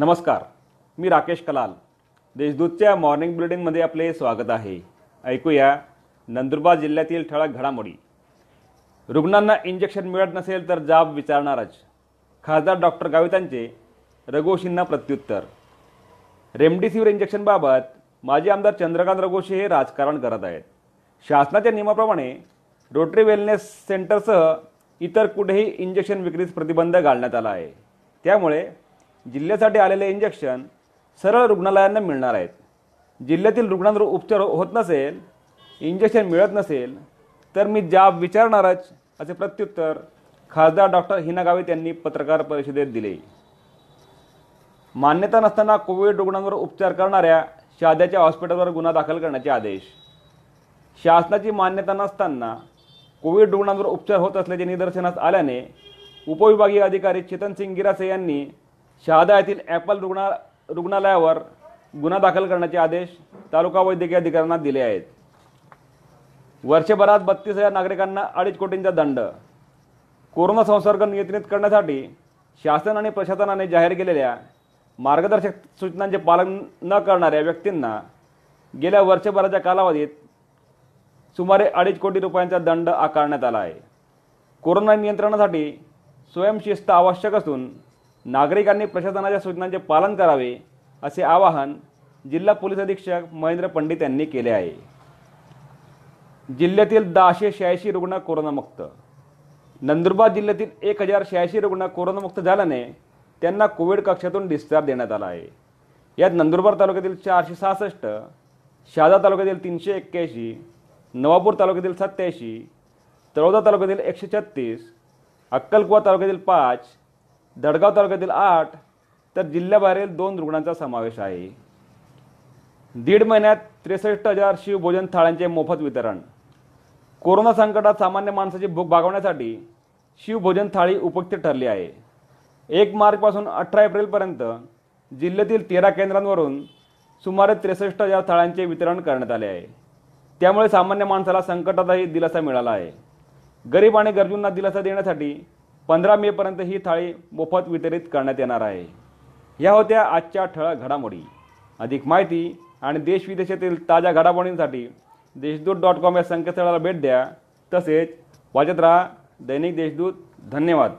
नमस्कार मी राकेश कलाल. देशदूतच्या मॉर्निंग बुलेटिनमध्ये आपले स्वागत आहे. ऐकूया नंदुरबार जिल्ह्यातील ठळक घडामोडी. रुग्णांना इंजेक्शन मिळत नसेल तर जाब विचारणारच. खासदार डॉक्टर गावितांचे रघोशींना प्रत्युत्तर. रेमडेसिवीर इंजेक्शनबाबत माजी आमदार चंद्रकांत रघोशी हे राजकारण करत आहेत. शासनाच्या नियमाप्रमाणे रोटरी वेलनेस सेंटरसह इतर कुठेही इंजेक्शन विक्रीस प्रतिबंध घालण्यात आला आहे. त्यामुळे जिल्ह्यासाठी आलेले इंजेक्शन सरळ रुग्णालयांना मिळणार आहेत. जिल्ह्यातील रुग्णांवर उपचार होत नसेल इंजेक्शन मिळत नसेल तर मी जाब विचारणारच असे प्रत्युत्तर खासदार डॉक्टर हिना गावित यांनी पत्रकार परिषदेत दिले. मान्यता नसताना कोविड रुग्णांवर उपचार करणाऱ्या शाद्याच्या हॉस्पिटलवर गुन्हा दाखल करण्याचे आदेश. शासनाची मान्यता नसताना कोविड रुग्णांवर उपचार होत असल्याचे निदर्शनास आल्याने उपविभागीय अधिकारी चेतन सिंग गिरासे यांनी शहादा येथील ॲपल रुग्णा रुग्णालयावर गुन्हा दाखल करण्याचे आदेश तालुका वैद्यकीय अधिकाऱ्यांना दिले आहेत. वर्षभरात बत्तीस हजार नागरिकांना अडीच कोटींचा दंड. कोरोना संसर्ग नियंत्रित करण्यासाठी शासन आणि प्रशासनाने जाहीर केलेल्या मार्गदर्शक सूचनांचे पालन न करणाऱ्या व्यक्तींना गेल्या वर्षभराच्या कालावधीत सुमारे अडीच कोटी रुपयांचा दंड आकारण्यात आला आहे. कोरोना नियंत्रणासाठी स्वयंशिस्त आवश्यक असून नागरिकांनी प्रशासनाच्या सूचनांचे पालन करावे असे आवाहन जिल्हा पोलीस अधीक्षक महेंद्र पंडित यांनी केले आहे. जिल्ह्यातील दहाशे शहाऐंशी रुग्ण कोरोनामुक्त. नंदुरबार जिल्ह्यातील एक हजार शहाऐंशी रुग्ण कोरोनामुक्त झाल्याने त्यांना कोविड कक्षातून डिस्चार्ज देण्यात आला आहे. यात नंदुरबार तालुक्यातील चारशे सहासष्ट शहादा तालुक्यातील तीनशे एक्क्याऐंशी नवापूर तालुक्यातील सत्याऐंशी तळोदा तालुक्यातील एकशे छत्तीस अक्कलकुवा तालुक्यातील पाच दडगाव तालुक्यातील आठ तर जिल्ह्याबाहेरील दोन रुग्णांचा समावेश आहे. दीड महिन्यात त्रेसष्ट हजार शिवभोजन थाळ्यांचे मोफत वितरण. कोरोना संकटात सामान्य माणसाची भूक भागवण्यासाठी शिवभोजन थाळी उपयुक्त ठरली आहे. एक मार्चपासून अठरा एप्रिलपर्यंत जिल्ह्यातील तेरा केंद्रांवरून सुमारे त्रेसष्ट हजार थाळ्यांचे वितरण करण्यात आले आहे. त्यामुळे सामान्य माणसाला संकटातही दिलासा मिळाला आहे. गरीब आणि गरजूंना दिलासा देण्यासाठी पंधरा मेपर्यंत ही थाळी मोफत वितरित करण्यात येणार आहे. या होत्या आजच्या ठळक घडामोडी. अधिक माहिती आणि देशविदेशातील ताज्या घडामोडींसाठी देशदूत डॉट कॉम या संकेतस्थळाला भेट द्या. तसेच वाचत राहा दैनिक देशदूत. धन्यवाद.